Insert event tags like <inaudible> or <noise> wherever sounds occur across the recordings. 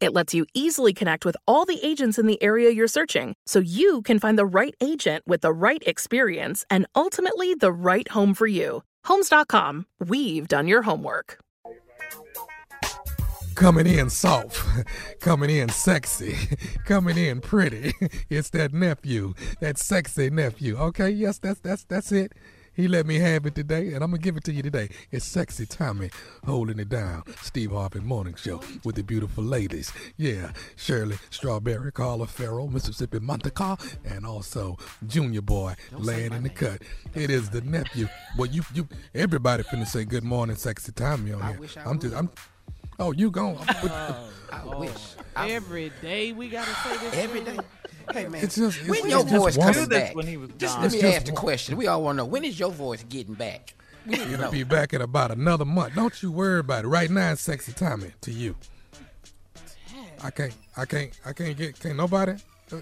It lets you easily connect with all the agents in the area you're searching so you can find the right agent with the right experience and ultimately the right home for you. Homes.com, we've done your homework. Coming in soft, <laughs> coming in sexy, <laughs> coming in pretty. <laughs> It's that nephew, that sexy nephew. Okay, yes, that's that's that's it. He let me have it today, and I'm gonna give it to you today. It's sexy Tommy holding it down. Steve Harvey Morning Show with the beautiful ladies. Yeah, Shirley Strawberry, Carla Ferrell, Mississippi Montecar, and also Junior Boy laying in the cut. It is the nephew. Well, you you everybody finna say good morning, sexy Tommy on here. wish I I'm just I'm. Oh, you gone? Oh, I wish. Every day we got to say this. every day. Hey man, It's just- it's- when it's your just voice one- coming Do back? when he was just gone. let me just ask the question. We all want to know when is your voice getting back? We need to It'll be back in about another month. Don't you worry about it. Right now, it's sexy Tommy to you. I can't. I can't. I can't get. Can't nobody. uh, uh,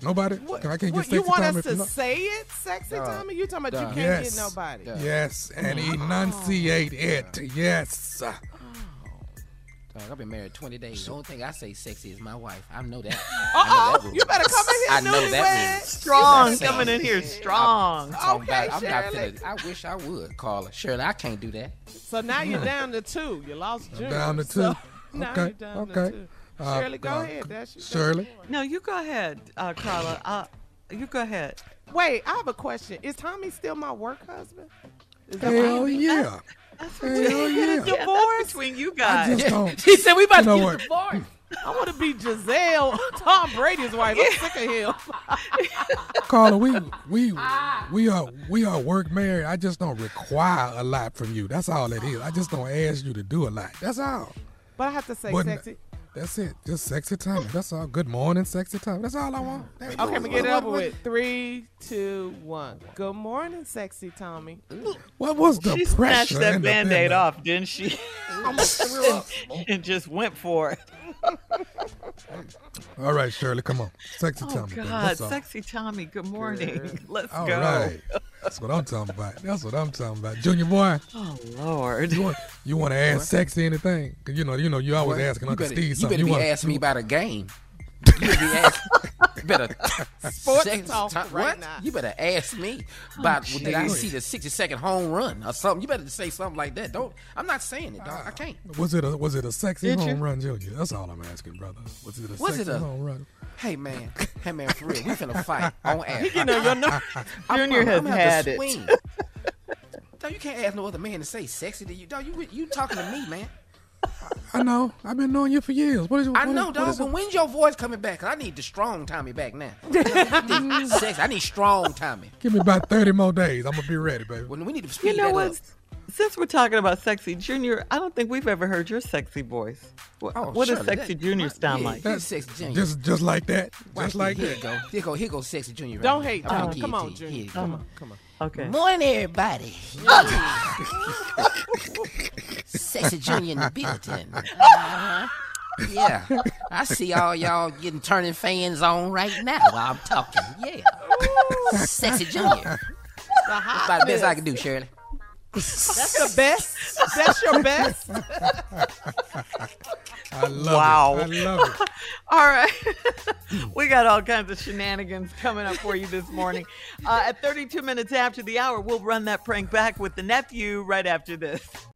Nobody. What, I can't get what, sexy you want Tommy us to no- say it, sexy Duh. Tommy? You talking about Duh. you can't Yes. get nobody? Duh. Yes, and enunciate it. Yes. Dog, I've been married 20 days. The only thing I say sexy is my wife. I know that. Uh oh, you better come in here. I here, know that newlywed. rule. Strong I'm coming in here, strong. I'm Okay, about, I'm not Shirley. finna, I wish I would, Carla. Shirley, I can't do that. So now you're down to two. You lost Junior. down to So two. <laughs> now Okay, you're down to okay. two. Uh, Shirley, go uh, ahead. That's your Shirley. No, you go ahead, uh, Carla. Uh, you go ahead. Wait, I have a question. Is Tommy still my work husband? Is Hell right? yeah. That's Hell what you yeah. get a divorce between you I guys. just don't. <laughs> She said we about You know to what? get divorced. I want to be Giselle, <laughs> Tom Brady's wife. I'm sick of him. <laughs> Carla, we we ah. we are we are work married. I just don't require a lot from you. That's all it is. I just don't ask you to do a lot. That's all. But I have to say, But- sexy. That's it. Just sexy time. That's all. Good morning, sexy time. That's all I want. That's Okay, I'm gonna get it what- over with. Three, two, one. Good morning, sexy Tommy. What was the She pressure? She snatched that in band aid off, didn't she? <laughs> and just went for it. <laughs> All right, Shirley, come on. Sexy oh, Tommy. Oh, time. God. Sexy Tommy, good morning. <laughs> Let's All go. right. That's what I'm talking about. That's what I'm talking about. Junior boy, Oh, Lord. you want you want to ask sexy anything? 'Cause you know, you know, you always asking Uncle better, Steve you something. better be wanna- asking me about a game. You better be asking, better Sports sex- talk ti- right what? now. You better ask me oh, about Oh, did I see the sixty second home run or something? You better say something like that. Don't. I'm not saying it, dog. I can't. Was it a was it a sexy Did you? home run, Junior? That's all I'm asking, brother. Was it a Was sexy it a home run? Hey man, hey man, for real, we finna fight <laughs> on air. You know, your no- I <laughs> Junior has I'm gonna have had it. swing. Dog, you can't ask no other man to say sexy to you. Dog, you you talking to me, man. I know. I've been knowing you for years. What is it? I know, is- what dog. is it? But when's your voice coming back? 'Cause I need the strong Tommy back now. <laughs> Sex. I need strong Tommy. Give me about thirty more days. I'm gonna be ready, baby. When we need to speed You know that what? up. Since we're talking about sexy junior, I don't think we've ever heard your sexy voice. What, Oh, what does Shirley, sexy that- junior sound yeah, like? he's sexy junior. Just just like that. Watch Just like here that. go. Here go. Here go sexy junior. Right Don't here. hate, I'm gonna John. give Come on. Junior. Here Come on, come on. Okay. Morning, everybody. <laughs> <laughs> Sexy Junior in the building. <laughs> Uh-huh. Yeah, I see all y'all getting turning fans on right now while I'm talking. Yeah, Sexy Junior. That's about the best I can do, Shirley. That's the best. That's your best. I love Wow. it. I love it. <laughs> All right. <laughs> we got all kinds of shenanigans coming up for you this morning. Uh, at 32 minutes after the hour, we'll run that prank back with the nephew right after this.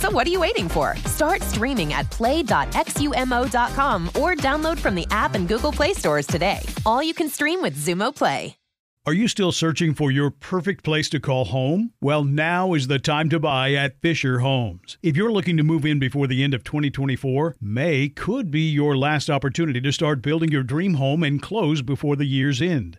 So what are you waiting for? Start streaming at play.xumo.com or download from the app and Google Play stores today. All you can stream with Xumo Play. Are you still searching for your perfect place to call home? Well, now is the time to buy at Fisher Homes. If you're looking to move in before the end of 2024, May could be your last opportunity to start building your dream home and close before the year's end.